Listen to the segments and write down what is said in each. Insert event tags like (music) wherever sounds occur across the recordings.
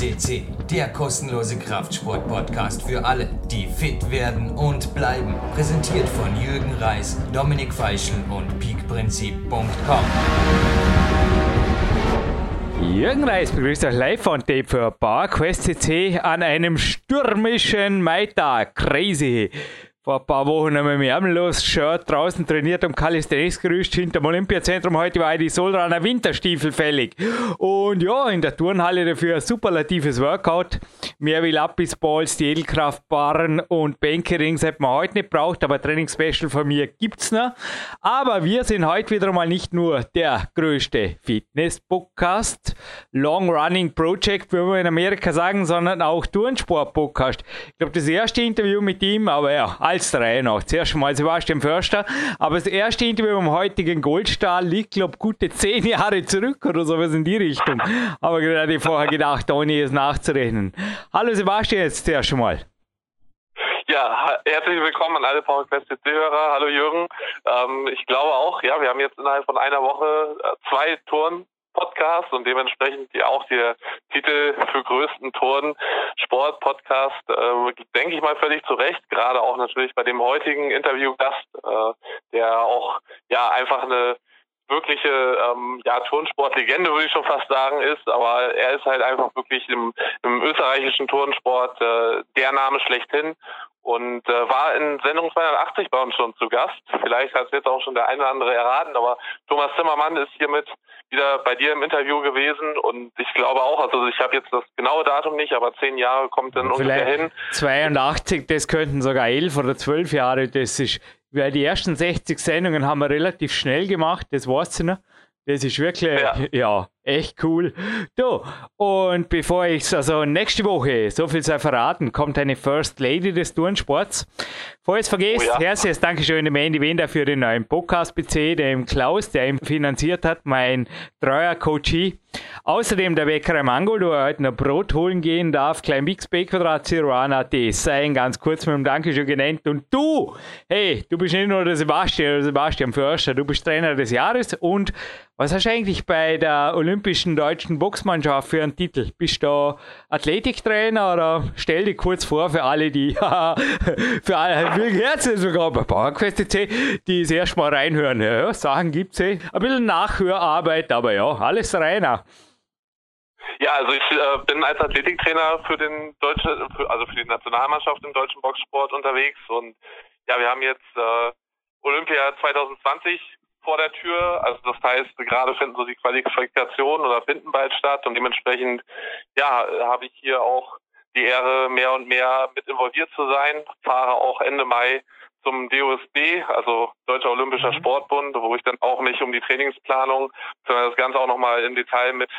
CC, der kostenlose Kraftsport-Podcast für alle, die fit werden und bleiben. Präsentiert von Jürgen Reis, Dominik Feischl und peakprinzip.com. Jürgen Reis begrüßt euch live von Tape für PowerQuest CC an einem stürmischen Maitag. Crazy. Vor ein paar Wochen haben wir mit ärmellos Shirt draußen trainiert am Calisthenics-Gerüst hinterm Olympiazentrum. Heute war die Solraner Winterstiefel fällig. Und ja, in der Turnhalle dafür ein superlatives Workout. Mehr wie Lapis Balls, die Edelkraftbarren und Bänke-Rings hätten wir heute nicht braucht, aber Trainingsspecial von mir gibt's noch. Aber wir sind heute wieder mal nicht nur der größte Fitness-Podcast, Long-Running Project, wie wir in Amerika sagen, sondern auch Turnsport-Podcast. Ich glaube, das erste Interview mit ihm, aber ja, als der Reihe nach. Zuerst mal Sebastian Förster, aber das erste Interview am heutigen Goldstahl liegt, glaube ich, gute zehn Jahre zurück oder sowas in die Richtung. Aber gerade vorher gedacht, ohne es nachzurechnen. Hallo Sebastian, jetzt zuerst mal. Ja, herzlich willkommen an alle PowerQuest CC-Hörer. Hallo Jürgen. Ähm, ich glaube auch, ja, wir haben jetzt innerhalb von einer Woche äh, zwei Touren Podcast und dementsprechend ja auch der Titel für größten Touren Sport Podcast, äh, denke ich mal völlig zu Recht, gerade auch natürlich bei dem heutigen Interviewgast, äh, der auch ja einfach eine wirkliche ähm, ja, Turnsportlegende, würde ich schon fast sagen, ist, aber er ist halt einfach wirklich im, im österreichischen Turnsport äh, der Name schlechthin und äh, war in Sendung 280 bei uns schon zu Gast. Vielleicht hat es jetzt auch schon der eine oder andere erraten, aber Thomas Zimmermann ist hiermit wieder bei dir im Interview gewesen und ich glaube auch, also ich habe jetzt das genaue Datum nicht, aber zehn Jahre kommt dann ungefähr hin. 82, das könnten sogar elf oder zwölf Jahre, das ist, weil die ersten 60 Sendungen haben wir relativ schnell gemacht, das weißt du noch. Das ist wirklich, ja, ja echt cool. Du, und bevor ich also nächste Woche, so viel sei verraten, kommt eine First Lady des Turnsports. Bevor ich es vergesst, oh ja. herzliches Dankeschön dem Andy Wender für den neuen Podcast-PC, dem Klaus, der ihn finanziert hat, mein treuer Coachie. Außerdem der Bäckerei Mango, wo er heute noch Brot holen gehen darf, Klein Mix B Quadrat Ciruana Design, ganz kurz mit dem Dankeschön genannt. Und du, hey, du bist nicht nur der Sebastian oder Sebastian Förster, du bist Trainer des Jahres und was hast du eigentlich bei der Olympischen Deutschen Boxmannschaft für einen Titel? Bist du Athletiktrainer oder stell dich kurz vor für alle, die (laughs) für alle, Herzen sogar bei PowerQuest die es erstmal reinhören. Ja, Sachen gibt es eh. Ein bisschen Nachhörarbeit, aber ja, alles reiner. Ja, also ich äh, bin als Athletiktrainer für den deutsche, für, also für die Nationalmannschaft im deutschen Boxsport unterwegs und ja, wir haben jetzt äh, Olympia 2020 vor der Tür. Also das heißt, gerade finden so die Qualifikationen oder finden bald statt und dementsprechend, ja, habe ich hier auch die Ehre, mehr und mehr mit involviert zu sein. Fahre auch Ende Mai zum DOSB, also Deutscher Olympischer mhm. Sportbund, wo ich dann auch mich um die Trainingsplanung, sondern das Ganze auch nochmal im Detail mit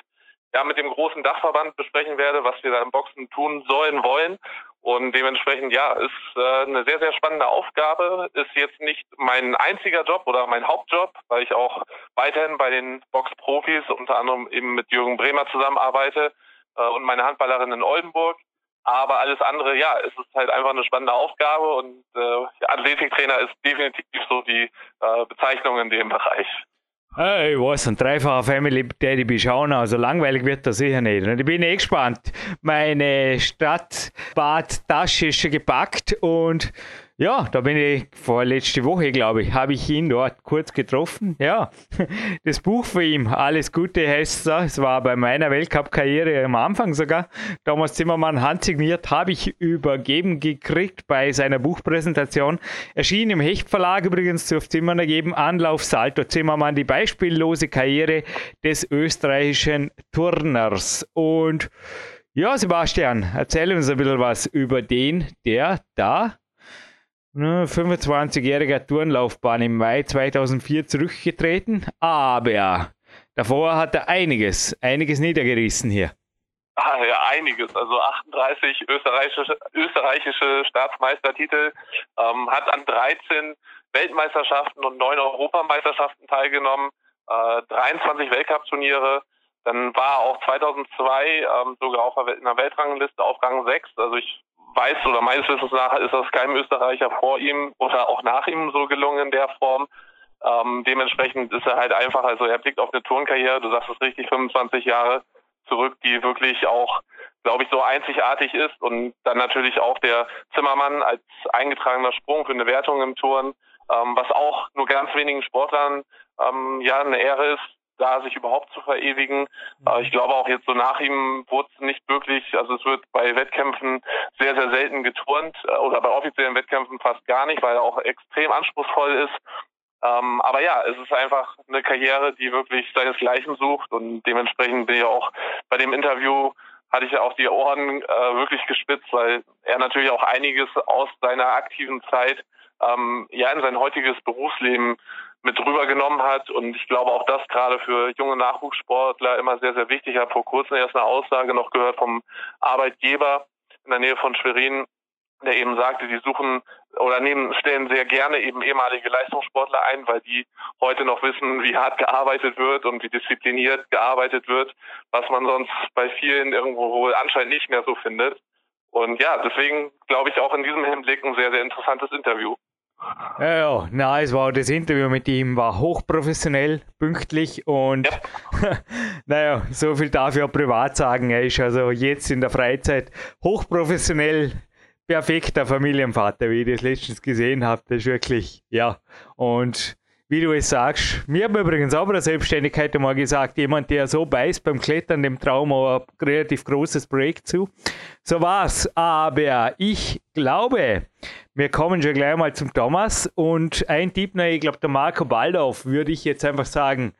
ja, mit dem großen Dachverband besprechen werde, was wir da im Boxen tun sollen, wollen. Und dementsprechend, ja, ist äh, eine sehr, sehr spannende Aufgabe. Ist jetzt nicht mein einziger Job oder mein Hauptjob, weil ich auch weiterhin bei den Boxprofis, unter anderem eben mit Jürgen Bremer zusammenarbeite äh, und meine Handballerin in Oldenburg. Aber alles andere, ja, es ist halt einfach eine spannende Aufgabe und äh, Athletiktrainer ist definitiv so die äh, Bezeichnung in dem Bereich. Hey, was, ein dreifacher Family Daddy beschauen, also langweilig wird das sicher nicht. Und ich bin eh gespannt. Meine Stadtbadtasche ist schon gepackt und ja, da bin ich vorletzte Woche, glaube ich, habe ich ihn dort kurz getroffen. Ja, (laughs) das Buch für ihn, Alles Gute heißt es. Es war bei meiner Weltcup-Karriere am Anfang sogar. Thomas Zimmermann handsigniert, habe ich übergeben gekriegt bei seiner Buchpräsentation. Erschien im Hechtverlag übrigens, dürfte immer noch geben, Anlauf Salto Zimmermann, die beispiellose Karriere des österreichischen Turners. Und ja, Sebastian, erzähl uns ein bisschen was über den, der da 25-jähriger Turnlaufbahn im Mai 2004 zurückgetreten, aber davor hat er einiges, einiges niedergerissen hier. Ah, ja, einiges. Also 38 österreichische, österreichische Staatsmeistertitel, ähm, hat an 13 Weltmeisterschaften und 9 Europameisterschaften teilgenommen, äh, 23 Weltcup-Turniere. Dann war auch 2002 ähm, sogar auf einer Weltrangliste auf Rang 6. Also ich weiß oder meines Wissens nach ist das keinem Österreicher vor ihm oder auch nach ihm so gelungen in der Form. Ähm, dementsprechend ist er halt einfach, also er blickt auf eine Turnkarriere, du sagst es richtig, 25 Jahre zurück, die wirklich auch glaube ich, so einzigartig ist und dann natürlich auch der Zimmermann als eingetragener Sprung für eine Wertung im Turn, ähm, was auch nur ganz wenigen Sportlern ähm, ja eine Ehre ist, da sich überhaupt zu verewigen. Äh, ich glaube auch jetzt so nach ihm wurde es nicht wirklich, also es wird bei Wettkämpfen sehr, sehr selten geturnt äh, oder bei offiziellen Wettkämpfen fast gar nicht, weil er auch extrem anspruchsvoll ist. Ähm, aber ja, es ist einfach eine Karriere, die wirklich seinesgleichen sucht und dementsprechend bin ich auch bei dem Interview hatte ich ja auch die Ohren äh, wirklich gespitzt, weil er natürlich auch einiges aus seiner aktiven Zeit ähm, ja in sein heutiges Berufsleben mit rübergenommen hat. Und ich glaube auch das gerade für junge Nachwuchssportler immer sehr, sehr wichtig. Ich habe vor kurzem erst eine Aussage noch gehört vom Arbeitgeber in der Nähe von Schwerin, der eben sagte, die suchen oder nehmen, stellen sehr gerne eben ehemalige Leistungssportler ein, weil die heute noch wissen, wie hart gearbeitet wird und wie diszipliniert gearbeitet wird, was man sonst bei vielen irgendwo wohl anscheinend nicht mehr so findet. Und ja, deswegen glaube ich auch in diesem Hinblick ein sehr, sehr interessantes Interview. Ja, ja, nice, wow, das Interview mit ihm war hochprofessionell, pünktlich und ja. (laughs) naja, so viel darf ich auch privat sagen. Er ist also jetzt in der Freizeit hochprofessionell, perfekter Familienvater, wie ich das letztens gesehen habe. Das ist wirklich, ja, und wie du es sagst. Mir haben übrigens auch bei der Selbstständigkeit einmal gesagt, jemand, der so beißt beim Klettern, dem Traum ein relativ großes Projekt zu. So war's. Aber ich glaube, wir kommen schon gleich mal zum Thomas und ein Tipp, noch, ich glaube, der Marco Baldorf würde ich jetzt einfach sagen,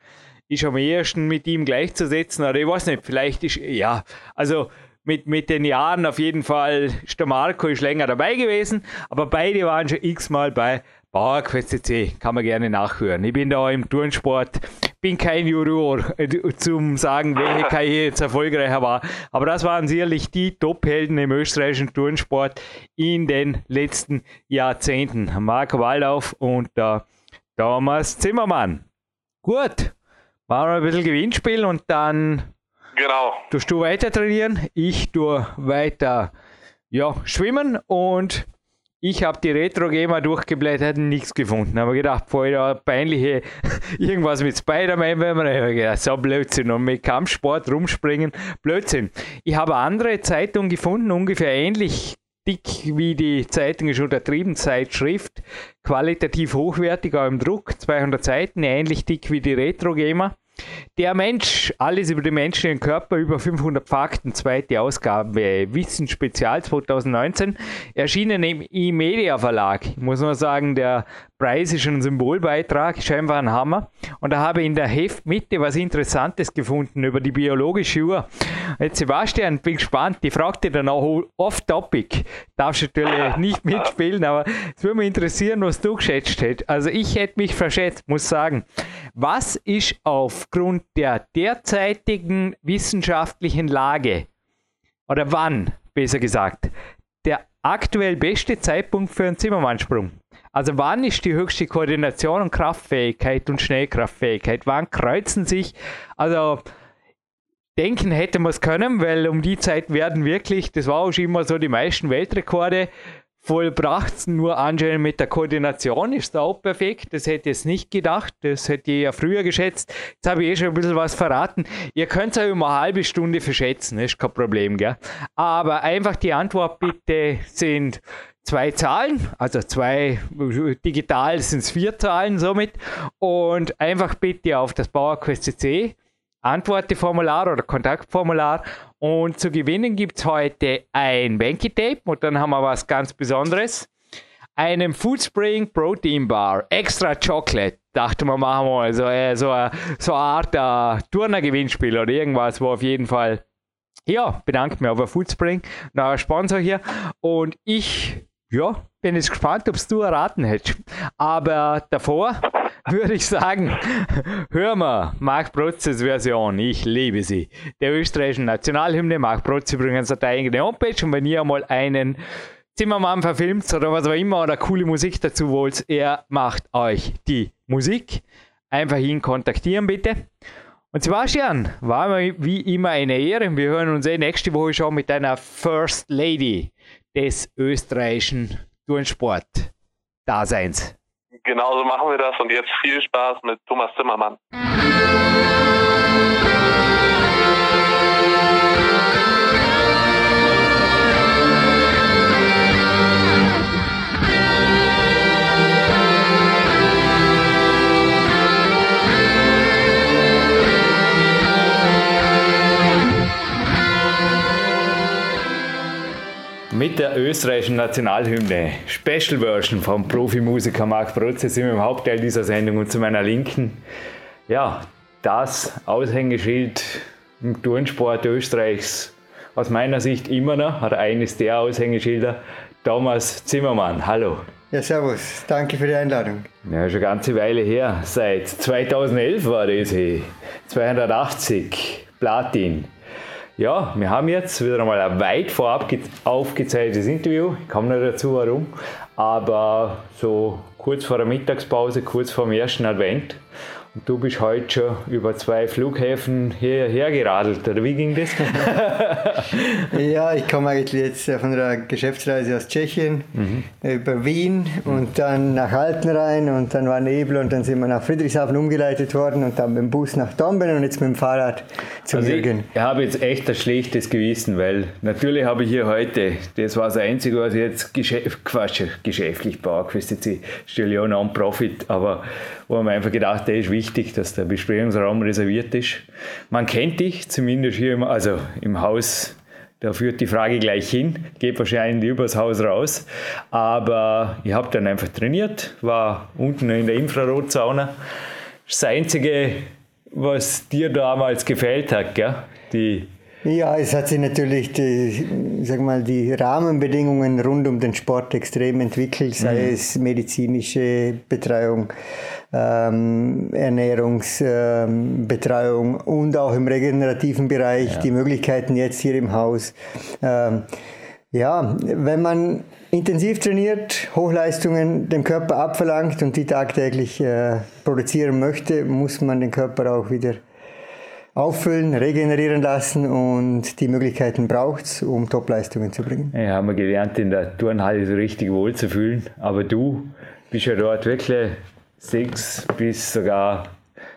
ist am ehesten mit ihm gleichzusetzen, oder ich weiß nicht, vielleicht ist, ja, also mit, mit den Jahren auf jeden Fall ist der Marco ist länger dabei gewesen, aber beide waren schon x-mal bei PowerQuest CC kann man gerne nachhören. Ich bin da im Turnsport, bin kein Juror, äh, zum sagen, welche Karriere jetzt erfolgreicher war. Aber das waren sicherlich die Top-Helden im österreichischen Turnsport in den letzten Jahrzehnten. Marco Waldorf und der Thomas Zimmermann. Gut, machen wir ein bisschen Gewinnspiel und dann genau. tust du weiter trainieren, ich tue weiter ja, schwimmen und ich habe die Retro-Gamer durchgeblättert und nichts gefunden. Aber gedacht, voll da peinliche (laughs) irgendwas mit Spider-Man, wenn man gedacht, so Blödsinn. Und mit Kampfsport rumspringen, Blödsinn. Ich habe andere Zeitungen gefunden, ungefähr ähnlich dick wie die Zeitung ist untertrieben, Zeitschrift, qualitativ hochwertig, auch im Druck, 200 Seiten, ähnlich dick wie die Retro-Gamer. Der Mensch, alles über den menschlichen Körper, über 500 Fakten, zweite Ausgabe, Wissen Spezial 2019, erschienen im E-Media Verlag. Muss nur sagen, der Preis ist ein Symbolbeitrag, ist einfach ein Hammer. Und da habe ich in der Heftmitte was Interessantes gefunden über die biologische Uhr. Jetzt Sebastian, bin gespannt, die fragte dann auch off-topic. Darfst natürlich (laughs) nicht mitspielen, aber es würde mich interessieren, was du geschätzt hättest. Also ich hätte mich verschätzt, muss sagen. Was ist aufgrund der derzeitigen wissenschaftlichen Lage, oder wann, besser gesagt, der aktuell beste Zeitpunkt für einen Zimmermannsprung? Also wann ist die höchste Koordination und Kraftfähigkeit und Schnellkraftfähigkeit? Wann kreuzen sich? Also denken hätte man es können, weil um die Zeit werden wirklich, das war auch schon immer so, die meisten Weltrekorde vollbracht. Nur anscheinend mit der Koordination ist da auch perfekt. Das hätte ich jetzt nicht gedacht. Das hätte ich ja früher geschätzt. Jetzt habe ich eh schon ein bisschen was verraten. Ihr könnt es auch immer eine halbe Stunde verschätzen, ist kein Problem, gell? Aber einfach die Antwort bitte sind zwei Zahlen, also zwei, digital sind es vier Zahlen somit. Und einfach bitte auf das PowerQuest CC Antworteformular oder Kontaktformular. Und zu gewinnen gibt es heute ein Banky Tape und dann haben wir was ganz Besonderes. Einen Foodspring Protein Bar, extra Chocolate. Dachte man, machen wir so, äh, so, äh, so eine Art äh, Turner-Gewinnspiel oder irgendwas, wo auf jeden Fall ja, bedanke mich auf der Foodspring, neuer Sponsor hier. Und ich ja, bin jetzt gespannt, ob es du erraten hättest. Aber davor würde ich sagen, (laughs) hör mal, Marc Protzes Version, ich liebe sie. Der österreichischen Nationalhymne, Marc Protz übrigens hat eine eigene Homepage und wenn ihr mal einen Zimmermann verfilmt oder was auch immer oder coole Musik dazu wollt, er macht euch die Musik. Einfach ihn kontaktieren bitte. Und Sebastian, war mir wie immer eine Ehre. Wir hören uns eh nächste Woche schon mit deiner First Lady des österreichischen Turnsport-Daseins. Genauso machen wir das und jetzt viel Spaß mit Thomas Zimmermann. Mit der österreichischen Nationalhymne, Special Version vom Profimusiker Marc Protze, sind wir im Hauptteil dieser Sendung und zu meiner Linken, ja, das Aushängeschild im Turnsport Österreichs aus meiner Sicht immer noch, oder eines der Aushängeschilder, Thomas Zimmermann. Hallo. Ja, servus. Danke für die Einladung. Ja, schon eine ganze Weile her. Seit 2011 war das. 280 Platin. Ja, wir haben jetzt wieder einmal ein weit vorab aufgezeichnetes Interview. Ich komme nicht dazu, warum. Aber so kurz vor der Mittagspause, kurz vor dem ersten Advent. Du bist heute schon über zwei Flughäfen hierher geradelt, oder wie ging das? (laughs) ja, ich komme eigentlich jetzt von einer Geschäftsreise aus Tschechien mhm. über Wien und dann nach Altenrhein und dann war Nebel und dann sind wir nach Friedrichshafen umgeleitet worden und dann mit dem Bus nach Domben und jetzt mit dem Fahrrad zum also Jürgen. Ich, ich habe jetzt echt ein schlechtes Gewissen, weil natürlich habe ich hier heute, das war das Einzige, was ich jetzt geschäft, Quatsch, geschäftlich brauche, ich stelle ja Non-Profit, aber wo man einfach gedacht, der ist wichtig, dass der Besprechungsraum reserviert ist. Man kennt dich, zumindest hier im, also im Haus da führt die Frage gleich hin, geht wahrscheinlich übers Haus raus. Aber ich habe dann einfach trainiert, war unten in der Infrarotsauna. Das Einzige, was dir damals gefällt hat, gell? die ja, es hat sich natürlich die, sag mal, die Rahmenbedingungen rund um den Sport extrem entwickelt, sei mhm. es medizinische Betreuung, ähm, Ernährungsbetreuung ähm, und auch im regenerativen Bereich ja. die Möglichkeiten jetzt hier im Haus. Ähm, ja, wenn man intensiv trainiert, Hochleistungen dem Körper abverlangt und die tagtäglich äh, produzieren möchte, muss man den Körper auch wieder auffüllen, regenerieren lassen und die Möglichkeiten braucht es, um Topleistungen zu bringen. Ja, haben wir gelernt, in der Turnhalle so richtig wohl zu fühlen. Aber du bist ja dort wirklich sechs bis sogar,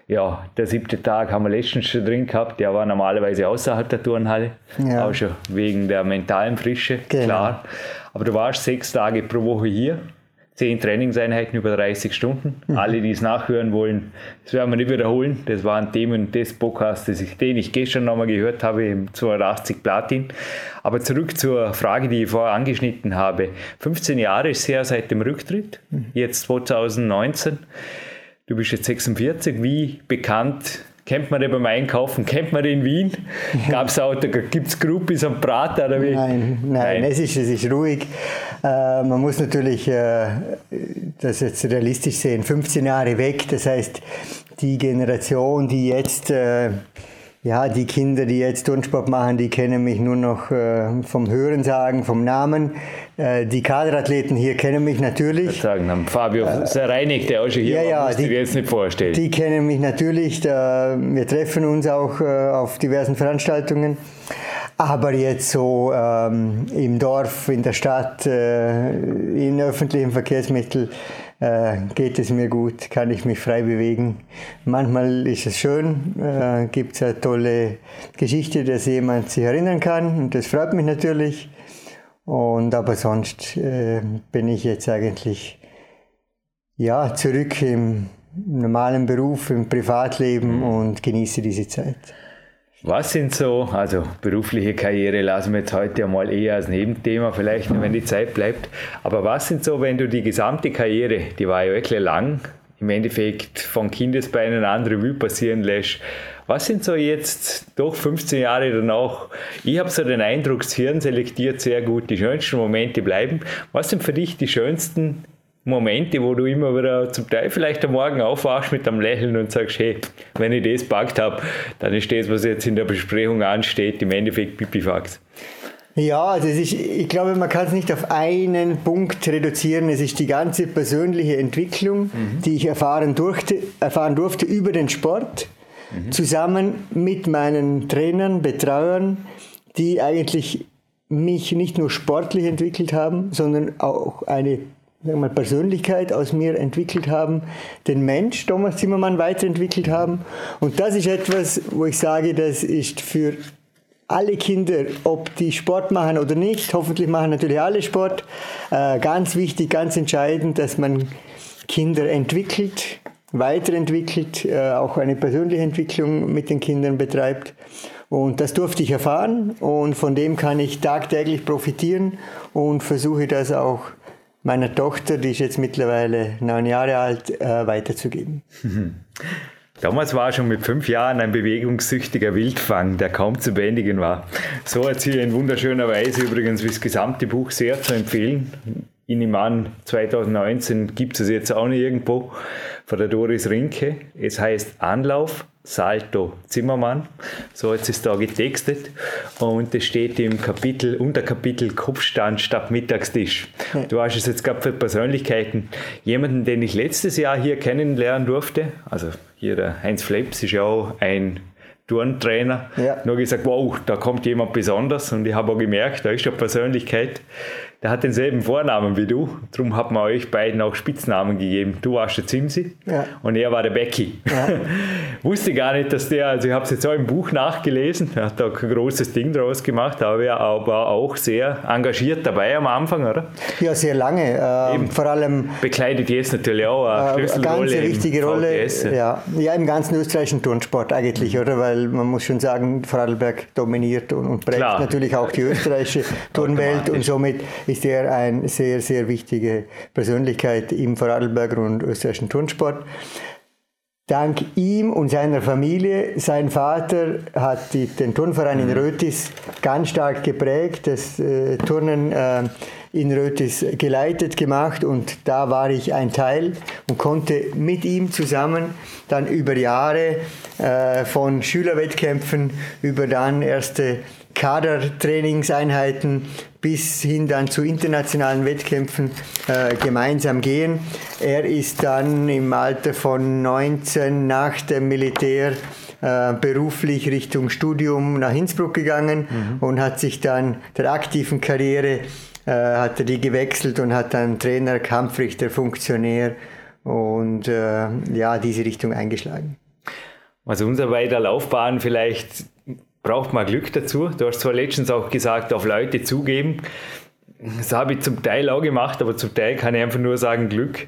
ja, der siebte Tag haben wir letztens schon drin gehabt. Der war normalerweise außerhalb der Turnhalle, ja. auch schon wegen der mentalen Frische, genau. klar. Aber du warst sechs Tage pro Woche hier zehn Trainingseinheiten über 30 Stunden. Mhm. Alle, die es nachhören wollen, das werden wir nicht wiederholen. Das waren Themen des Podcasts, den ich gestern nochmal gehört habe, im 280 Platin. Aber zurück zur Frage, die ich vorher angeschnitten habe. 15 Jahre ist her seit dem Rücktritt, mhm. jetzt 2019. Du bist jetzt 46. Wie bekannt Kennt man den beim Einkaufen? Kennt man den in Wien? (laughs) Gab es auch, gibt es Gruppis am Prater oder wie? Nein, nein, nein, Es, ist, es ist ruhig. Äh, man muss natürlich äh, das jetzt realistisch sehen. 15 Jahre weg, das heißt, die Generation, die jetzt äh, ja, die Kinder, die jetzt Turnsport machen, die kennen mich nur noch äh, vom Hörensagen, vom Namen. Äh, die Kaderathleten hier kennen mich natürlich. Ich sagen, haben Fabio äh, Sereinig, der auch schon hier ja, war, ja, die, dir jetzt nicht vorstellen. Die kennen mich natürlich. Da, wir treffen uns auch äh, auf diversen Veranstaltungen. Aber jetzt so ähm, im Dorf, in der Stadt, äh, in öffentlichen Verkehrsmitteln, äh, geht es mir gut, kann ich mich frei bewegen. Manchmal ist es schön, äh, gibt es eine tolle Geschichte, dass jemand sich erinnern kann und das freut mich natürlich. Und aber sonst äh, bin ich jetzt eigentlich ja zurück im normalen Beruf, im Privatleben und genieße diese Zeit. Was sind so, also berufliche Karriere lassen wir jetzt heute einmal eher als Nebenthema, vielleicht wenn die Zeit bleibt. Aber was sind so, wenn du die gesamte Karriere, die war ja wirklich lang, im Endeffekt von Kindesbeinen an Revue passieren lässt, was sind so jetzt doch 15 Jahre danach? Ich habe so den Eindruck, das Hirn selektiert sehr gut, die schönsten Momente bleiben. Was sind für dich die schönsten Momente, wo du immer wieder zum Teil vielleicht am Morgen aufwachst mit einem Lächeln und sagst, hey, wenn ich das packt habe, dann ist das, was jetzt in der Besprechung ansteht, im Endeffekt Pipifax. Ja, also ist, ich glaube, man kann es nicht auf einen Punkt reduzieren. Es ist die ganze persönliche Entwicklung, mhm. die ich erfahren durfte, erfahren durfte über den Sport, mhm. zusammen mit meinen Trainern, Betreuern, die eigentlich mich nicht nur sportlich entwickelt haben, sondern auch eine mal, Persönlichkeit aus mir entwickelt haben, den Mensch Thomas Zimmermann weiterentwickelt haben. Und das ist etwas, wo ich sage, das ist für alle Kinder, ob die Sport machen oder nicht, hoffentlich machen natürlich alle Sport, äh, ganz wichtig, ganz entscheidend, dass man Kinder entwickelt, weiterentwickelt, äh, auch eine persönliche Entwicklung mit den Kindern betreibt. Und das durfte ich erfahren und von dem kann ich tagtäglich profitieren und versuche das auch meiner Tochter, die ist jetzt mittlerweile neun Jahre alt, äh, weiterzugeben. (laughs) Damals war er schon mit fünf Jahren ein bewegungssüchtiger Wildfang, der kaum zu bändigen war. So sie in wunderschöner Weise übrigens wie das gesamte Buch sehr zu empfehlen. In Iman 2019 gibt es jetzt auch nicht irgendwo von der Doris Rinke. Es heißt Anlauf, Salto Zimmermann. So hat es da getextet. Und es steht im Kapitel, Unterkapitel Kopfstand statt Mittagstisch. Du hast es jetzt gerade für Persönlichkeiten. Jemanden, den ich letztes Jahr hier kennenlernen durfte, also hier der Heinz Fleps ist ja auch ein Turntrainer. Ja. Nur gesagt, wow, da kommt jemand besonders. Und ich habe auch gemerkt, da ist eine Persönlichkeit, der hat denselben Vornamen wie du. Darum hat man euch beiden auch Spitznamen gegeben. Du warst der Zimsi ja. und er war der Becky. Ja. (laughs) Wusste gar nicht, dass der, also ich habe es jetzt auch im Buch nachgelesen, er hat da ein großes Ding draus gemacht, aber er war auch sehr engagiert dabei am Anfang, oder? Ja, sehr lange. Ähm, vor allem. Bekleidet jetzt natürlich auch eine äh, Ganz wichtige Rolle. Ja. ja, im ganzen österreichischen Turnsport eigentlich, mhm. oder? Weil man muss schon sagen, Vorarlberg dominiert und, und prägt Klar. natürlich auch die österreichische (laughs) Turnwelt und somit ist er eine sehr, sehr wichtige Persönlichkeit im Vorarlberger und österreichischen Turnsport. Dank ihm und seiner Familie, sein Vater hat die, den Turnverein in mhm. Rötis ganz stark geprägt, das äh, Turnen äh, in Rötis geleitet gemacht und da war ich ein Teil und konnte mit ihm zusammen dann über Jahre äh, von Schülerwettkämpfen über dann erste Kadertrainingseinheiten bis hin dann zu internationalen Wettkämpfen äh, gemeinsam gehen. Er ist dann im Alter von 19 nach dem Militär äh, beruflich Richtung Studium nach Innsbruck gegangen mhm. und hat sich dann der aktiven Karriere äh, hat er die gewechselt und hat dann Trainer, Kampfrichter, Funktionär und äh, ja diese Richtung eingeschlagen. Also unser weiter Laufbahn vielleicht braucht man Glück dazu. Du hast zwar letztens auch gesagt, auf Leute zugeben. Das habe ich zum Teil auch gemacht, aber zum Teil kann ich einfach nur sagen Glück.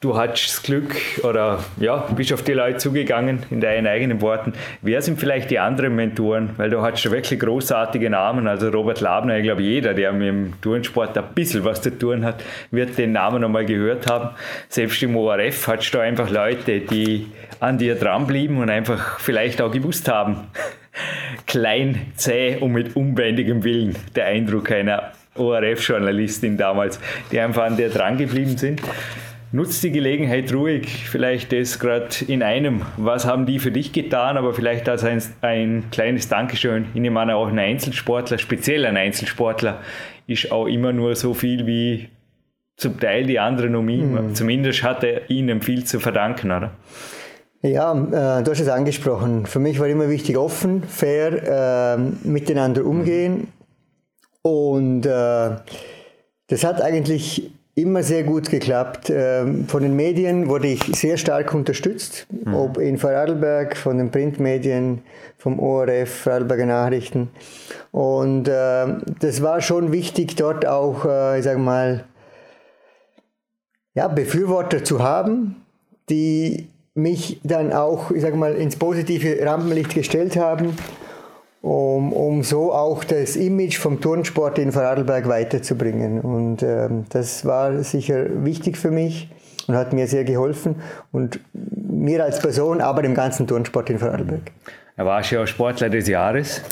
Du hattest das Glück oder ja, bist auf die Leute zugegangen in deinen eigenen Worten. Wer sind vielleicht die anderen Mentoren? Weil du hattest wirklich großartige Namen. Also Robert Labner, ich glaube jeder, der mit dem Turnsport ein bisschen was zu tun hat, wird den Namen einmal gehört haben. Selbst im ORF hattest du einfach Leute, die an dir dranblieben und einfach vielleicht auch gewusst haben, klein, zäh und mit unbändigem Willen. Der Eindruck einer ORF-Journalistin damals, die einfach an der dran geblieben sind. Nutzt die Gelegenheit ruhig, vielleicht das gerade in einem. Was haben die für dich getan, aber vielleicht als ein, ein kleines Dankeschön. Ich nehme an, auch ein Einzelsportler, speziell ein Einzelsportler, ist auch immer nur so viel wie zum Teil die anderen um ihn. Mhm. Zumindest hat er ihnen viel zu verdanken, oder? Ja, äh, du hast es angesprochen. Für mich war immer wichtig, offen, fair, äh, miteinander umgehen. Und äh, das hat eigentlich immer sehr gut geklappt. Ähm, von den Medien wurde ich sehr stark unterstützt, mhm. ob in Vorarlberg, von den Printmedien, vom ORF, Vorarlberger Nachrichten. Und äh, das war schon wichtig, dort auch, äh, ich sag mal, ja, Befürworter zu haben, die mich dann auch, ich sage mal, ins positive Rampenlicht gestellt haben, um, um so auch das Image vom Turnsport in Vorarlberg weiterzubringen. Und ähm, das war sicher wichtig für mich und hat mir sehr geholfen und mir als Person, aber dem ganzen Turnsport in Vorarlberg. Er war schon Sportler des Jahres.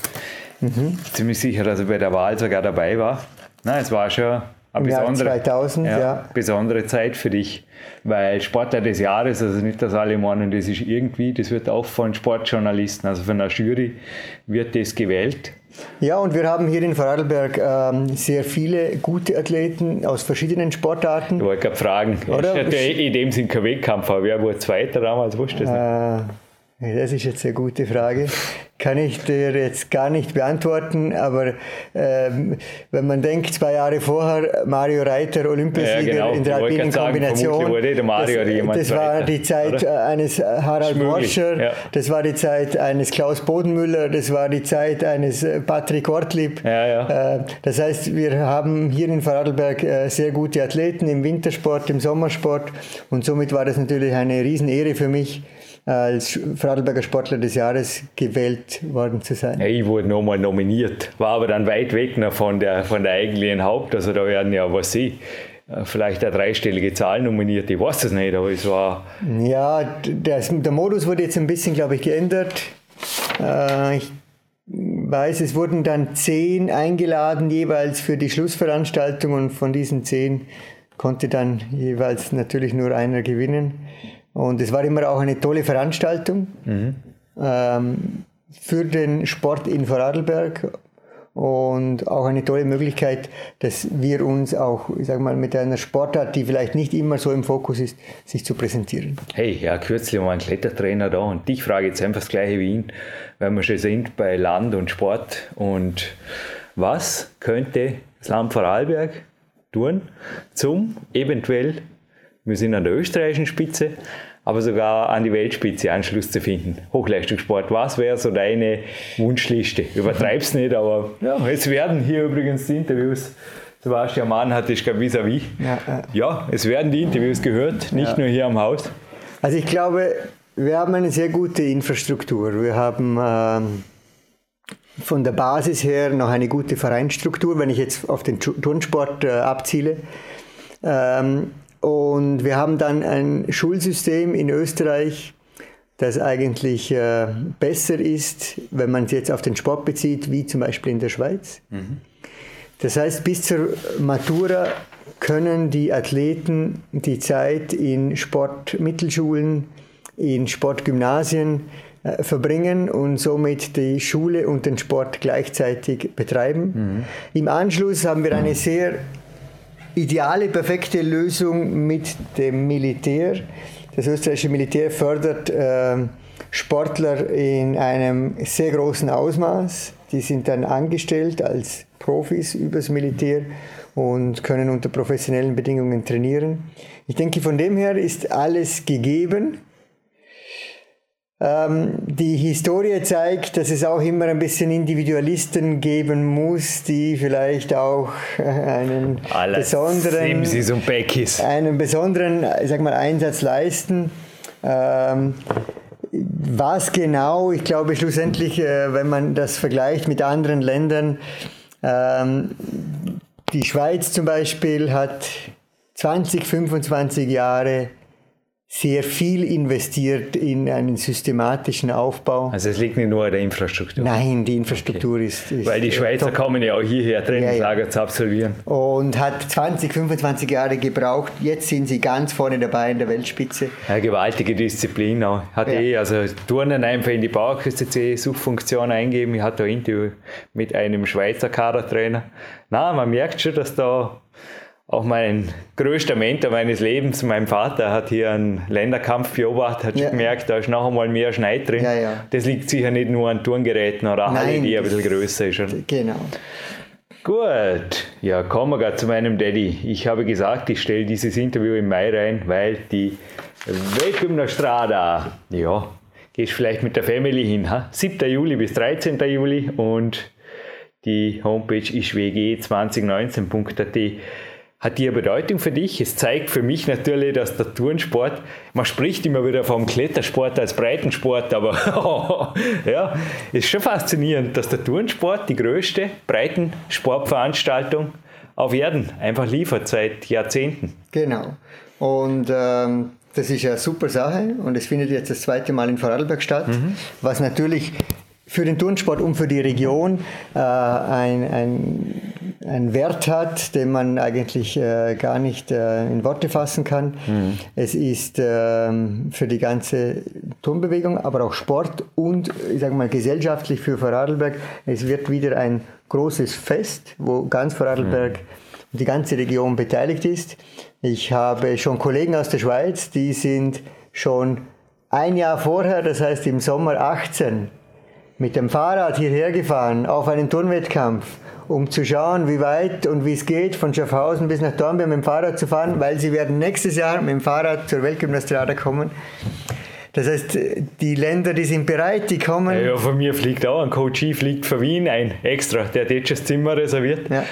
Mhm. Ziemlich sicher, dass er bei der Wahl sogar dabei war. Na, es war schon eine besondere, 2000, ja, ja. besondere Zeit für dich, weil Sportler des Jahres, also nicht, dass alle meinen, das ist irgendwie, das wird auch von Sportjournalisten, also von einer Jury wird das gewählt. Ja, und wir haben hier in Vorarlberg ähm, sehr viele gute Athleten aus verschiedenen Sportarten. Ich wollte gerade fragen, Oder? In dem Sinn kein Wettkampf, aber wer wurde Zweiter damals, wusstest du das nicht? Äh, das ist jetzt eine gute Frage. Kann ich dir jetzt gar nicht beantworten, aber ähm, wenn man denkt, zwei Jahre vorher, Mario Reiter, Olympiasieger ja, genau. in der alpinen Kombination. das, das war die Zeit oder? eines Harald Morscher, ja. das war die Zeit eines Klaus Bodenmüller, das war die Zeit eines Patrick Ortlieb. Ja, äh, das heißt, wir haben hier in Vorarlberg äh, sehr gute Athleten im Wintersport, im Sommersport und somit war das natürlich eine Riesenehre für mich, als Vorarlberger Sportler des Jahres gewählt worden zu sein. Ja, ich wurde nochmal nominiert, war aber dann weit weg noch von der, von der eigentlichen Haupt. Also da werden ja, was ich, äh, vielleicht eine dreistellige Zahl nominiert. Ich weiß es nicht, aber es war. Ja, der, der Modus wurde jetzt ein bisschen, glaube ich, geändert. Äh, ich weiß, es wurden dann zehn eingeladen, jeweils für die Schlussveranstaltung, und von diesen zehn konnte dann jeweils natürlich nur einer gewinnen. Und es war immer auch eine tolle Veranstaltung mhm. ähm, für den Sport in Vorarlberg und auch eine tolle Möglichkeit, dass wir uns auch, ich sag mal, mit einer Sportart, die vielleicht nicht immer so im Fokus ist, sich zu präsentieren. Hey, ja, kürzlich war ein Klettertrainer da und dich frage jetzt einfach das gleiche wie ihn, weil wir schon sind bei Land und Sport und was könnte das Land Vorarlberg tun, zum eventuell, wir sind an der österreichischen Spitze, aber sogar an die Weltspitze Anschluss zu finden. Hochleistungssport, was wäre so deine Wunschliste? Übertreib's nicht, aber ja, es werden hier übrigens die Interviews. Sebastian Mann hat das gerade vis-à-vis. Ja, äh. ja, es werden die Interviews gehört, nicht ja. nur hier am Haus. Also ich glaube, wir haben eine sehr gute Infrastruktur. Wir haben ähm, von der Basis her noch eine gute Vereinsstruktur, wenn ich jetzt auf den Turnsport äh, abziele. Ähm, und wir haben dann ein Schulsystem in Österreich, das eigentlich äh, besser ist, wenn man es jetzt auf den Sport bezieht, wie zum Beispiel in der Schweiz. Mhm. Das heißt, bis zur Matura können die Athleten die Zeit in Sportmittelschulen, in Sportgymnasien äh, verbringen und somit die Schule und den Sport gleichzeitig betreiben. Mhm. Im Anschluss haben wir eine sehr ideale, perfekte Lösung mit dem Militär. Das österreichische Militär fördert äh, Sportler in einem sehr großen Ausmaß. Die sind dann angestellt als Profis übers Militär und können unter professionellen Bedingungen trainieren. Ich denke, von dem her ist alles gegeben. Ähm, die Historie zeigt, dass es auch immer ein bisschen Individualisten geben muss, die vielleicht auch einen Alle besonderen, einen besonderen, sag mal, Einsatz leisten. Ähm, was genau, ich glaube schlussendlich, äh, wenn man das vergleicht mit anderen Ländern, ähm, die Schweiz zum Beispiel hat 20, 25 Jahre sehr viel investiert in einen systematischen Aufbau. Also es liegt nicht nur an der Infrastruktur? Nein, die Infrastruktur okay. ist, ist, Weil die Schweizer top. kommen ja auch hierher, Trainingslager ja, ja. zu absolvieren. Und hat 20, 25 Jahre gebraucht. Jetzt sind sie ganz vorne dabei in der Weltspitze. Ja, gewaltige Disziplin auch. Hat ja. eh, also Turnen einfach in die Bauerküste Suchfunktion eingeben. Ich hatte ein Interview mit einem Schweizer Kadertrainer. Na, man merkt schon, dass da auch mein größter Mentor meines Lebens, mein Vater, hat hier einen Länderkampf beobachtet, hat ja. gemerkt, da ist noch einmal mehr Schneid drin. Ja, ja. Das liegt sicher nicht nur an Turngeräten oder Nein, Halle, die ein bisschen größer ist. Genau. Gut, ja, kommen wir gerade zu meinem Daddy. Ich habe gesagt, ich stelle dieses Interview im Mai rein, weil die Weltgymnastrada, ja, gehst vielleicht mit der Family hin, ha? 7. Juli bis 13. Juli und die Homepage ist wg2019.at hat die eine Bedeutung für dich? Es zeigt für mich natürlich, dass der Turnsport, man spricht immer wieder vom Klettersport als Breitensport, aber (laughs) ja, ist schon faszinierend, dass der Turnsport die größte Breitensportveranstaltung auf Erden einfach liefert seit Jahrzehnten. Genau. Und ähm, das ist eine super Sache und es findet jetzt das zweite Mal in Vorarlberg statt, mhm. was natürlich für den Turnsport und für die Region äh, ein, ein, ein Wert hat, den man eigentlich äh, gar nicht äh, in Worte fassen kann. Mhm. Es ist ähm, für die ganze Turnbewegung, aber auch Sport und ich sage mal gesellschaftlich für Vorarlberg. Es wird wieder ein großes Fest, wo ganz Vorarlberg mhm. und die ganze Region beteiligt ist. Ich habe schon Kollegen aus der Schweiz, die sind schon ein Jahr vorher, das heißt im Sommer 18, mit dem Fahrrad hierher gefahren auf einen Turnwettkampf, um zu schauen, wie weit und wie es geht, von Schaffhausen bis nach Dornbirn mit dem Fahrrad zu fahren, weil sie werden nächstes Jahr mit dem Fahrrad zur Weltgymnastrada kommen. Das heißt, die Länder, die sind bereit, die kommen. Ja, von mir fliegt auch ein Coach, fliegt von Wien ein, extra, der hat jetzt das Zimmer reserviert. Ja.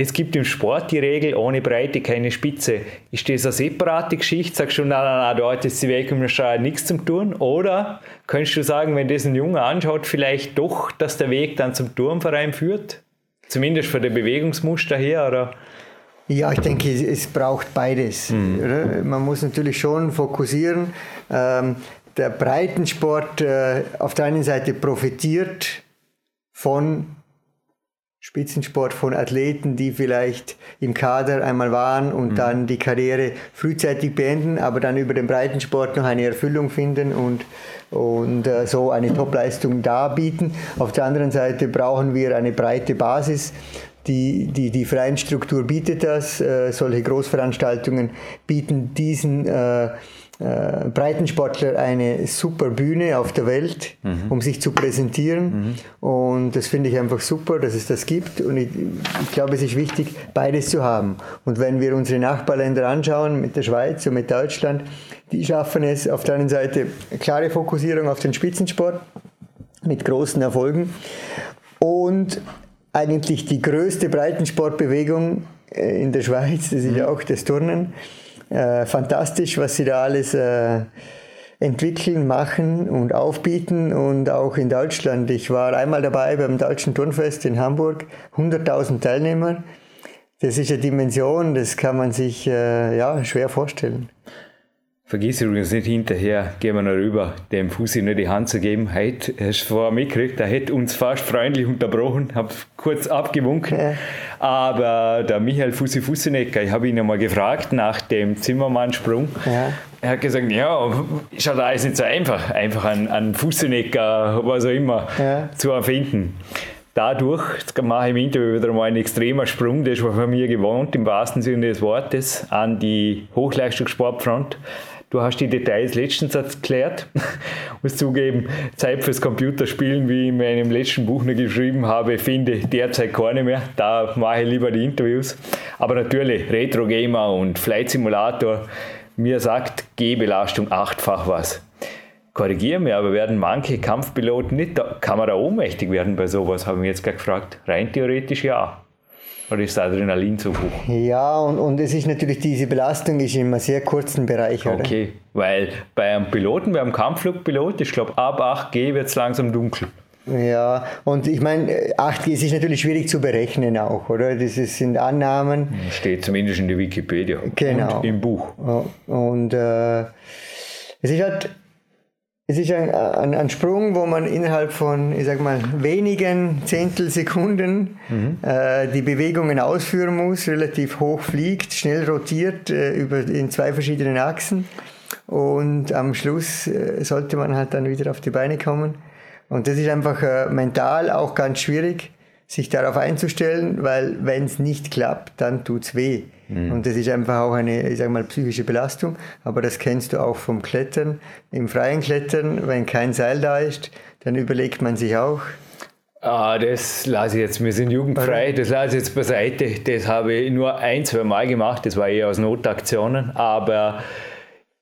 Es gibt im Sport die Regel, ohne Breite keine Spitze. Ist das eine separate Geschichte? Sagst du, nein, nein, nein, da hat jetzt die Weg um den nichts zu tun? Oder könntest du sagen, wenn das ein Junge anschaut, vielleicht doch, dass der Weg dann zum Turmverein führt? Zumindest von der Bewegungsmuster her, oder? Ja, ich denke, es braucht beides. Mhm. Man muss natürlich schon fokussieren. Ähm, der Breitensport äh, auf der einen Seite profitiert von Spitzensport von Athleten, die vielleicht im Kader einmal waren und mhm. dann die Karriere frühzeitig beenden, aber dann über den Breitensport noch eine Erfüllung finden und, und äh, so eine Topleistung darbieten. Auf der anderen Seite brauchen wir eine breite Basis. Die, die, die Vereinsstruktur bietet das. Äh, solche Großveranstaltungen bieten diesen äh, äh, Breitensportler eine super Bühne auf der Welt, mhm. um sich zu präsentieren. Mhm. Und das finde ich einfach super, dass es das gibt. Und ich, ich, glaube, es ist wichtig, beides zu haben. Und wenn wir unsere Nachbarländer anschauen, mit der Schweiz und mit Deutschland, die schaffen es auf der einen Seite klare Fokussierung auf den Spitzensport mit großen Erfolgen. Und eigentlich die größte Breitensportbewegung äh, in der Schweiz, das ist ja mhm. auch das Turnen äh, fantastisch, was sie da alles äh, entwickeln, machen und aufbieten und auch in Deutschland. Ich war einmal dabei beim Deutschen Turnfest in Hamburg, 100.000 Teilnehmer. Das ist eine Dimension, das kann man sich äh, ja, schwer vorstellen. Vergiss übrigens nicht hinterher, gehen wir noch rüber, dem Fusi nur die Hand zu geben. Heute hast du vorher mitgekriegt, der hätte uns fast freundlich unterbrochen, habe kurz abgewunken. Ja. Aber der Michael Fusi Fusinecker, ich habe ihn einmal gefragt nach dem Zimmermannsprung. Ja. Er hat gesagt, ja, ist halt alles nicht so einfach, einfach einen, einen Fusinecker, was auch immer, ja. zu erfinden dadurch, jetzt mache ich im Interview wieder mal einen extremen Sprung, das war von mir gewohnt, im wahrsten Sinne des Wortes, an die Hochleistungssportfront. Du hast die Details letztens erklärt. (laughs) muss zugeben, Zeit fürs Computerspielen, wie ich in meinem letzten Buch noch geschrieben habe, finde derzeit keine mehr. Da mache ich lieber die Interviews. Aber natürlich, Retro Gamer und Flight Simulator, mir sagt G-Belastung achtfach was. Korrigiere mich, aber werden manche Kampfpiloten nicht, kann man da ohnmächtig werden bei sowas, habe ich mich jetzt gerade gefragt. Rein theoretisch ja. Oder ist der Adrenalin zu hoch? Ja, und, und es ist natürlich, diese Belastung ist in einem sehr kurzen Bereich. Oder? Okay, weil bei einem Piloten, bei einem Kampfflugpilot, ich glaube, ab 8G wird es langsam dunkel. Ja, und ich meine, 8G ist natürlich schwierig zu berechnen auch, oder? Das sind Annahmen. Steht zumindest in der Wikipedia. Genau. Und im Buch. Und äh, es ist halt es ist ein, ein, ein, Sprung, wo man innerhalb von, ich sag mal, wenigen Zehntelsekunden mhm. äh, die Bewegungen ausführen muss, relativ hoch fliegt, schnell rotiert äh, über, in zwei verschiedenen Achsen und am Schluss äh, sollte man halt dann wieder auf die Beine kommen. Und das ist einfach äh, mental auch ganz schwierig, sich darauf einzustellen, weil wenn es nicht klappt, dann tut's weh. Mhm. Und das ist einfach auch eine, ich sag mal, psychische Belastung. Aber das kennst du auch vom Klettern. Im freien Klettern, wenn kein Seil da ist, dann überlegt man sich auch, Ah, das lasse ich jetzt, wir sind jugendfrei, das lasse ich jetzt beiseite. Das habe ich nur ein, zwei Mal gemacht, das war eher aus Notaktionen, aber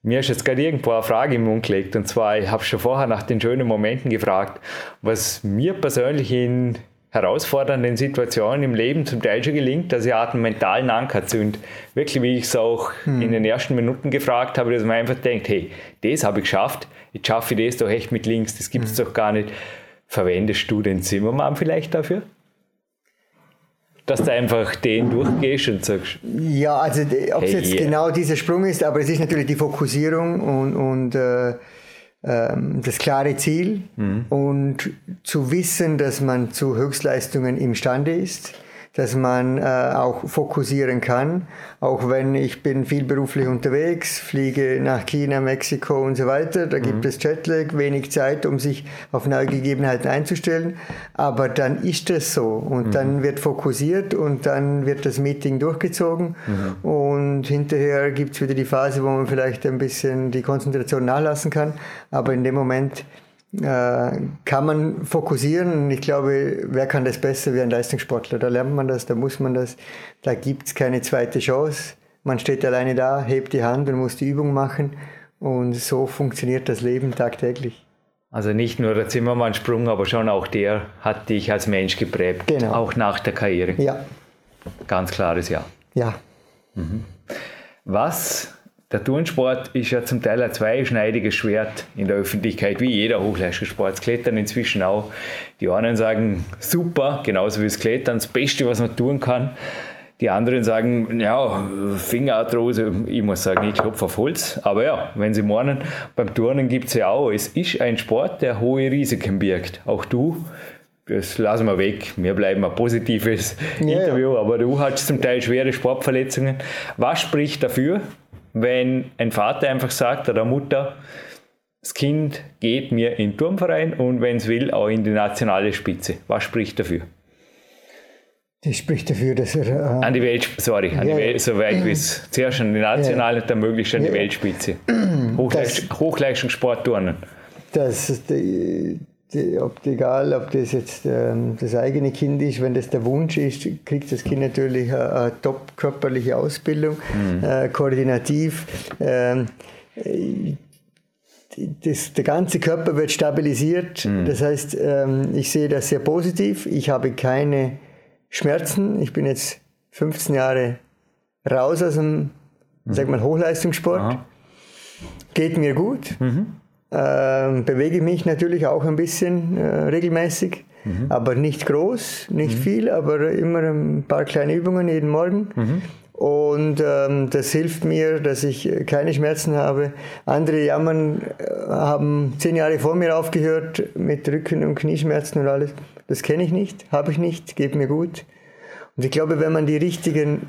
mir ist jetzt gerade irgendwo eine Frage im Mund gelegt und zwar, ich habe schon vorher nach den schönen Momenten gefragt, was mir persönlich in herausfordernden Situationen im Leben zum Teil schon gelingt, dass ich einen mentalen Anker zünd. Wirklich, wie ich es auch hm. in den ersten Minuten gefragt habe, dass man einfach denkt, hey, das habe ich geschafft, jetzt schaffe ich das doch echt mit links, das gibt es hm. doch gar nicht. Verwendest du den Zimmermann vielleicht dafür? Dass du einfach den durchgehst und sagst. Ja, also ob es hey, jetzt yeah. genau dieser Sprung ist, aber es ist natürlich die Fokussierung und, und äh, das klare Ziel mhm. und zu wissen, dass man zu Höchstleistungen imstande ist dass man äh, auch fokussieren kann, auch wenn ich bin viel beruflich unterwegs, fliege nach China, Mexiko und so weiter, da mhm. gibt es Jetlag, wenig Zeit, um sich auf neue Gegebenheiten einzustellen, aber dann ist das so und mhm. dann wird fokussiert und dann wird das Meeting durchgezogen mhm. und hinterher gibt es wieder die Phase, wo man vielleicht ein bisschen die Konzentration nachlassen kann, aber in dem Moment kann man fokussieren. Ich glaube, wer kann das besser wie ein Leistungssportler? Da lernt man das, da muss man das, da gibt es keine zweite Chance. Man steht alleine da, hebt die Hand und muss die Übung machen. Und so funktioniert das Leben tagtäglich. Also nicht nur der Zimmermann-Sprung, aber schon auch der hat dich als Mensch geprägt, genau. auch nach der Karriere. Ja. Ganz klares Ja. Ja. Mhm. Was der Turnsport ist ja zum Teil ein zweischneidiges Schwert in der Öffentlichkeit, wie jeder Hochleistungssport. Das Klettern inzwischen auch. Die einen sagen, super, genauso wie das Klettern, das Beste, was man tun kann. Die anderen sagen, ja, Fingerarthrose, ich muss sagen, ich klopfe auf Holz. Aber ja, wenn sie meinen, beim Turnen gibt es ja auch, es ist ein Sport, der hohe Risiken birgt. Auch du, das lassen wir weg, wir bleiben ein positives ja, Interview, aber du hast zum Teil schwere Sportverletzungen. Was spricht dafür, wenn ein Vater einfach sagt oder Mutter, das Kind geht mir in den Turmverein und wenn es will, auch in die nationale Spitze. Was spricht dafür? Das spricht dafür, dass er. Äh, an die Welt, sorry, an ja, die Welt, soweit wie es zuerst an die nationale, ja. dann möglichst an die Weltspitze. Hochleist, Hochleistungssport turnen. Das, die, die, ob, egal, ob das jetzt ähm, das eigene Kind ist, wenn das der Wunsch ist, kriegt das Kind natürlich eine, eine top körperliche Ausbildung, mhm. äh, koordinativ. Ähm, das, der ganze Körper wird stabilisiert. Mhm. Das heißt, ähm, ich sehe das sehr positiv. Ich habe keine Schmerzen. Ich bin jetzt 15 Jahre raus aus dem, mhm. sag mal, Hochleistungssport. Aha. Geht mir gut. Mhm. Ähm, bewege mich natürlich auch ein bisschen äh, regelmäßig, mhm. aber nicht groß, nicht mhm. viel, aber immer ein paar kleine Übungen jeden Morgen. Mhm. Und ähm, das hilft mir, dass ich keine Schmerzen habe. Andere jammern, äh, haben zehn Jahre vor mir aufgehört mit Rücken- und Knieschmerzen und alles. Das kenne ich nicht, habe ich nicht, geht mir gut. Und ich glaube, wenn man die richtigen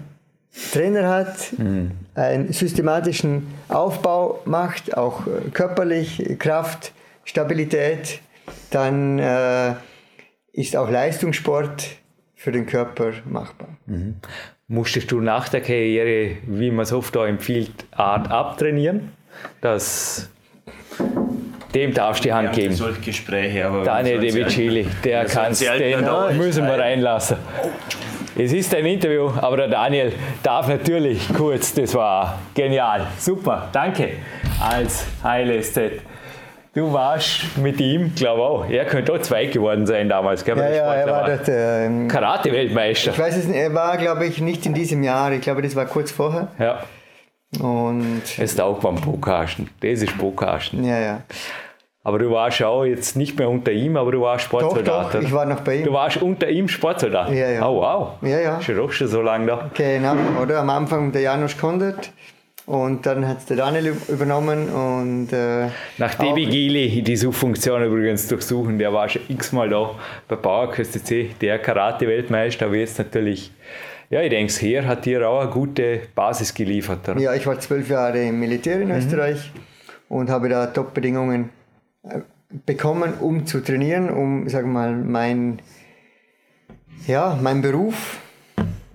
Trainer hat, mhm. einen systematischen Aufbau macht, auch äh, körperlich, Kraft, Stabilität, dann äh, ist auch Leistungssport für den Körper machbar. Mhm. Musstest du nach der Karriere, wie man es oft auch empfiehlt, Art abtrainieren? Das dem darfst du die Hand geben. Solche Gespräche, aber Daniel De Vicili, (laughs) der kann es, den müssen wir reinlassen. Es ist ein Interview, aber der Daniel darf natürlich kurz, das war genial. Super, danke. Als HLSZ. Du warst mit ihm, glaube auch. Er könnte auch zwei geworden sein damals. Gell, ja, ja, er war der ähm, Karate-Weltmeister. Ich weiß es nicht, er war, glaube ich, nicht in diesem Jahr. Ich glaube, das war kurz vorher. Ja. Und. Es ist auch beim Pokasten. Das ist Pokasten. Ja, ja. Aber du warst auch jetzt nicht mehr unter ihm, aber du warst Sportsoldat. Doch, doch, ich war noch bei ihm. Du warst unter ihm Sportsoldat? Ja, ja. Oh, wow. Ja, ja. Schon doch schon so lange da. Genau, oder? Am Anfang der Janusz Kondert und dann hat es der Daniel übernommen und... Äh, Nach Debbie Gili, die Suchfunktion übrigens durchsuchen, der war schon x-mal da bei Bauerküste C, der Karate-Weltmeister, aber jetzt natürlich... Ja, ich denke, Heer hat dir auch eine gute Basis geliefert. Oder? Ja, ich war zwölf Jahre im Militär in mhm. Österreich und habe da Top-Bedingungen bekommen, um zu trainieren, um, sag mal, mein, ja, meinen Beruf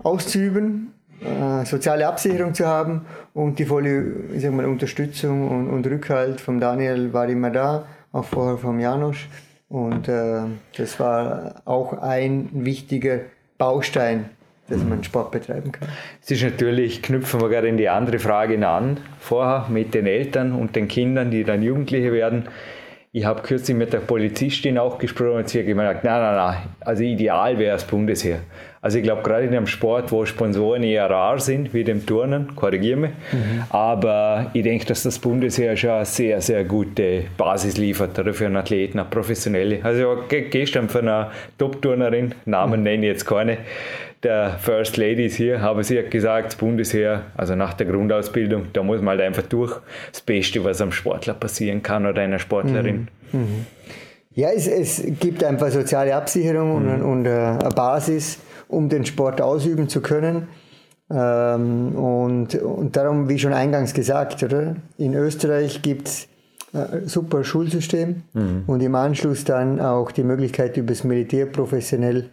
auszuüben, äh, soziale Absicherung zu haben und die volle sag mal, Unterstützung und, und Rückhalt vom Daniel war immer da, auch vorher vom Janusz. Und äh, das war auch ein wichtiger Baustein, dass man Sport betreiben kann. Es ist natürlich, knüpfen wir gerade in die andere Frage an, vorher mit den Eltern und den Kindern, die dann Jugendliche werden. Ich habe kürzlich mit der Polizistin auch gesprochen und sie hat gesagt, nein, nein, nein, also ideal wäre das Bundesheer. Also ich glaube, gerade in einem Sport, wo Sponsoren eher rar sind, wie dem Turnen, korrigiere mich, mhm. aber ich denke, dass das Bundesheer schon eine sehr, sehr gute Basis liefert für einen Athleten, eine professionelle. Also gestern von einer Top-Turnerin, Namen mhm. nenne ich jetzt keine, der First Ladies hier, aber sie hat gesagt, das Bundesheer, also nach der Grundausbildung, da muss man halt einfach durch. Das Beste, was einem Sportler passieren kann oder einer Sportlerin. Mhm. Mhm. Ja, es, es, gibt einfach soziale Absicherung mhm. und, und äh, eine Basis, um den Sport ausüben zu können. Ähm, und, und darum, wie schon eingangs gesagt, oder? in Österreich gibt es ein super Schulsystem mhm. und im Anschluss dann auch die Möglichkeit, über das Militär professionell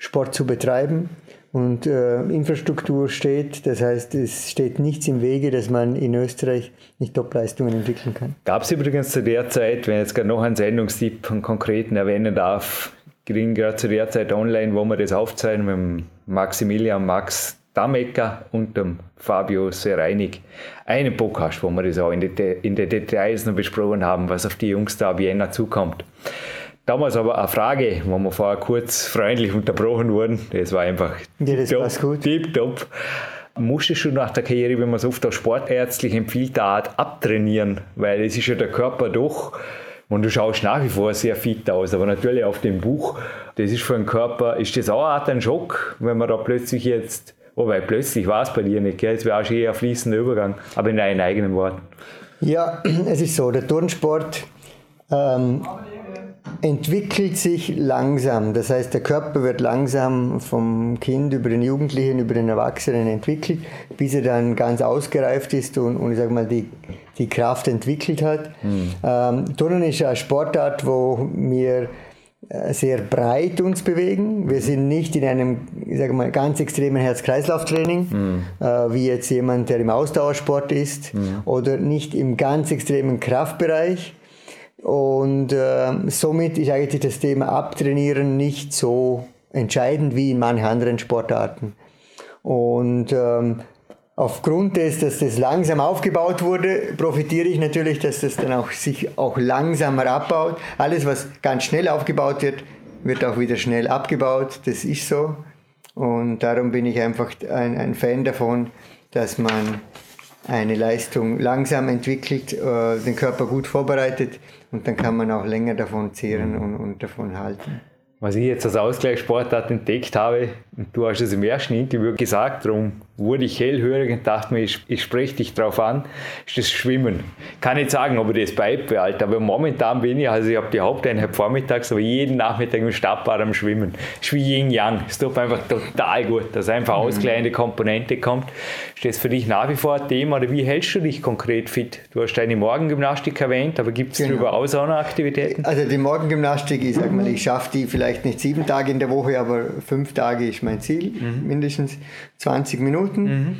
Sport zu betreiben und äh, Infrastruktur steht. Das heißt, es steht nichts im Wege, dass man in Österreich nicht Topleistungen entwickeln kann. Gab es übrigens zu der Zeit, wenn ich jetzt gerade noch einen Sendungstipp von konkreten erwähnen darf, ging gerade zu der Zeit online, wo wir das aufzeichnen mit Maximilian Max Damecker und dem Fabio Sereinig einen Podcast, wo wir das auch in den Details noch besprochen haben, was auf die Jungs da ab Jänner zukommt. Damals aber eine Frage, wo wir vorher kurz freundlich unterbrochen wurden. Das war einfach ja, das top, gut. top. Musstest du nach der Karriere, wenn man es oft auch sportärztlich empfiehlt, Art abtrainieren? Weil es ist ja der Körper doch, und du schaust nach wie vor sehr fit aus, aber natürlich auf dem Buch, das ist für den Körper, ist das auch eine Art ein Schock, wenn man da plötzlich jetzt, wobei plötzlich war es bei dir nicht, gell? es wäre auch schon eher ein fließender Übergang, aber in deinen eigenen Worten. Ja, (clears throat) es ist so, der Turnsport ähm, entwickelt sich langsam. Das heißt, der Körper wird langsam vom Kind über den Jugendlichen, über den Erwachsenen entwickelt, bis er dann ganz ausgereift ist und, und ich sag mal, die, die Kraft entwickelt hat. Mhm. Ähm, Turnen ist eine Sportart, wo wir äh, sehr breit uns bewegen. Wir sind nicht in einem, ich sage mal, ganz extremen Herz-Kreislauf-Training, mhm. äh, wie jetzt jemand, der im Ausdauersport ist, mhm. oder nicht im ganz extremen Kraftbereich, und äh, somit ist eigentlich das Thema Abtrainieren nicht so entscheidend wie in manchen anderen Sportarten. Und ähm, aufgrund des, dass das langsam aufgebaut wurde, profitiere ich natürlich, dass das dann auch sich auch langsamer abbaut. Alles, was ganz schnell aufgebaut wird, wird auch wieder schnell abgebaut. Das ist so. Und darum bin ich einfach ein, ein Fan davon, dass man eine Leistung langsam entwickelt, äh, den Körper gut vorbereitet und dann kann man auch länger davon zehren und, und davon halten. Was ich jetzt als Ausgleichssportart entdeckt habe, und du hast es im ersten Interview gesagt, darum wurde ich hellhörig und dachte mir, ich, ich spreche dich drauf an, ist das Schwimmen. Kann nicht sagen, ob ich das beibehalte, aber momentan bin ich, also ich habe die Haupteinheit vormittags, aber jeden Nachmittag im Stadtbad am Schwimmen. ist wie Yin Yang. Es tut einfach total gut, dass einfach mhm. ausgleichende Komponente kommt. Ist das für dich nach wie vor ein Thema oder wie hältst du dich konkret fit? Du hast deine Morgengymnastik erwähnt, aber gibt es genau. darüber auch so Aktivitäten? Also die Morgengymnastik, ich sag mal, ich schaffe die vielleicht nicht sieben Tage in der Woche, aber fünf Tage ist mein Ziel, mhm. mindestens 20 Minuten. Mhm.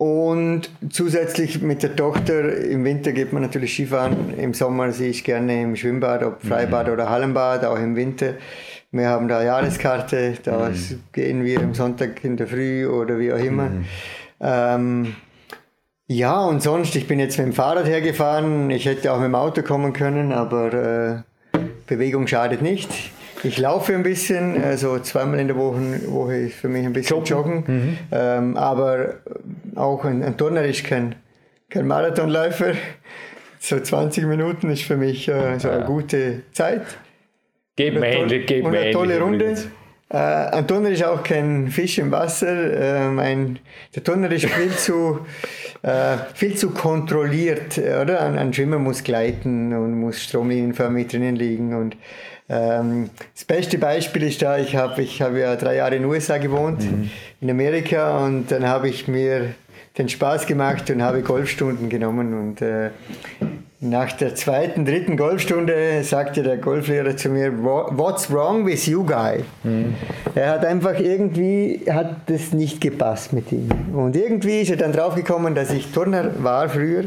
Und zusätzlich mit der Tochter, im Winter geht man natürlich Skifahren, im Sommer sehe ich gerne im Schwimmbad, ob Freibad mhm. oder Hallenbad, auch im Winter. Wir haben da Jahreskarte, da mhm. gehen wir am Sonntag in der Früh oder wie auch immer. Mhm. Ähm, ja, und sonst, ich bin jetzt mit dem Fahrrad hergefahren, ich hätte auch mit dem Auto kommen können, aber äh, Bewegung schadet nicht. Ich laufe ein bisschen, also zweimal in der Woche, Woche ist für mich ein bisschen Joggen. Joggen. Mhm. Ähm, aber auch ein, ein Turner ist kein, kein Marathonläufer. So 20 Minuten ist für mich äh, so eine gute Zeit. Geht mir ähnlich, geht mir Eine tolle Runde. Äh, ein Turner ist auch kein Fisch im Wasser. Ähm, ein, der Turner ist viel zu, (laughs) äh, viel zu kontrolliert, oder? Ein, ein Schwimmer muss gleiten und muss stromlinienförmig drinnen liegen und ähm, das beste Beispiel ist da, ich habe ich hab ja drei Jahre in den USA gewohnt, mhm. in Amerika, und dann habe ich mir den Spaß gemacht und habe Golfstunden genommen. Und äh, nach der zweiten, dritten Golfstunde sagte der Golflehrer zu mir, What's wrong with you guy? Mhm. Er hat einfach irgendwie, hat das nicht gepasst mit ihm. Und irgendwie ist er dann draufgekommen, dass ich Turner war früher.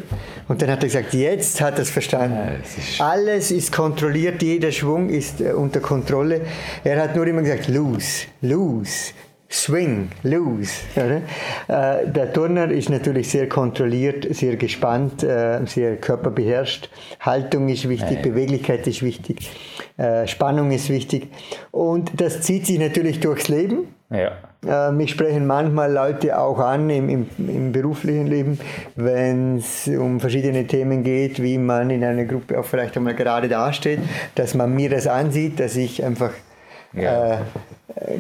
Und dann hat er gesagt, jetzt hat er es verstanden. Ja, ist Alles ist kontrolliert, jeder Schwung ist äh, unter Kontrolle. Er hat nur immer gesagt, lose, lose. Swing, Loose. (laughs) Oder? Äh, der Turner ist natürlich sehr kontrolliert, sehr gespannt, äh, sehr körperbeherrscht. Haltung ist wichtig, ja. Beweglichkeit ist wichtig, äh, Spannung ist wichtig. Und das zieht sich natürlich durchs Leben. Ja. Äh, mich sprechen manchmal Leute auch an im, im, im beruflichen Leben, wenn es um verschiedene Themen geht, wie man in einer Gruppe auch vielleicht einmal gerade dasteht, dass man mir das ansieht, dass ich einfach ja.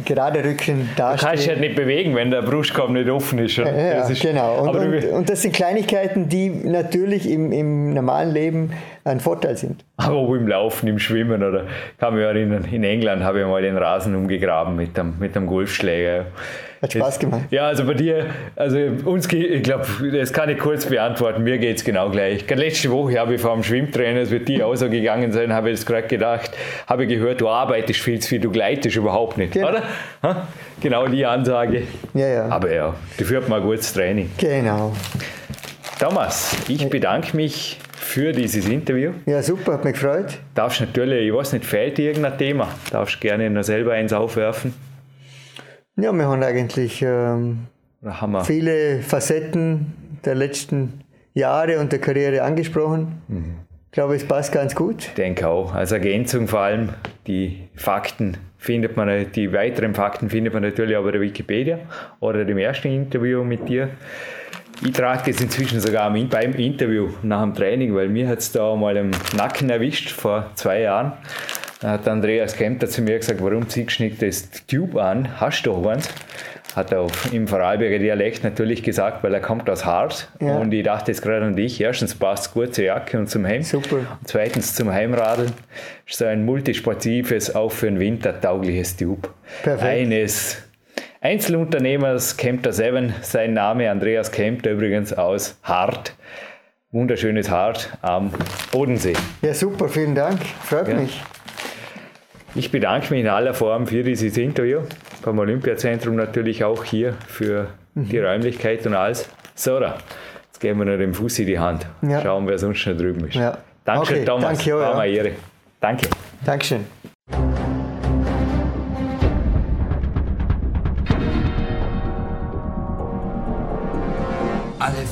Gerade Rücken da Du kannst dich halt nicht bewegen, wenn der Brustkorb nicht offen ist. Ja, ja ist, genau. Und, und, und, das sind Kleinigkeiten, die natürlich im, im normalen Leben ein Vorteil sind. Aber ob im Laufen, im Schwimmen oder kann mich erinnern, in England habe ich mal den Rasen umgegraben mit einem, mit einem Golfschläger. Hat Spaß gemacht. Ja, also bei dir, also uns, ich glaube, das kann ich kurz beantworten, mir geht es genau gleich. Letzte Woche habe ich vor dem Schwimmtrainer, es wird dir auch so gegangen sein, habe ich jetzt gerade gedacht, habe ich gehört, du arbeitest viel zu viel, du gleitest überhaupt nicht, genau. oder? Ha? Genau die Ansage. Ja, ja. Aber ja, dafür hat man ein gutes Training. Genau. Thomas, ich bedanke mich für dieses Interview. Ja, super, hat mich gefreut. Darfst natürlich, ich weiß nicht, fehlt dir irgendein Thema? Darfst gerne noch selber eins aufwerfen? Ja, wir haben eigentlich ähm, haben viele Facetten der letzten Jahre und der Karriere angesprochen. Mhm. Ich glaube, es passt ganz gut. Ich denke auch. Als Ergänzung vor allem die Fakten findet man, die weiteren Fakten findet man natürlich auch bei der Wikipedia oder dem ersten Interview mit dir. Ich trage das inzwischen sogar beim Interview nach dem Training, weil mir hat es da mal im Nacken erwischt vor zwei Jahren. Da hat Andreas Kempter zu mir gesagt, warum ziehst du nicht das Tube an? Hast du doch eins? Hat er im Vorarlberger Dialekt natürlich gesagt, weil er kommt aus Hart. Ja. Und ich dachte jetzt gerade an dich. Erstens passt es gut zur Jacke und zum Hemd. Super. Und zweitens zum Heimradeln. Ist so ein multisportives, auch für den Winter taugliches Tube. Perfekt. Eines Einzelunternehmers Kempter 7, sein Name Andreas Kempter übrigens aus Hart. Wunderschönes Hart am Bodensee. Ja, super, vielen Dank. Freut ja. mich. Ich bedanke mich in aller Form für dieses Interview. Beim Olympiazentrum natürlich auch hier für mhm. die Räumlichkeit und alles. So, da. Jetzt geben wir noch dem Fuß in die Hand. Ja. Schauen, wer sonst noch drüben ist. Ja. Dankeschön, okay, Thomas. Danke, War ja. Danke. Dankeschön.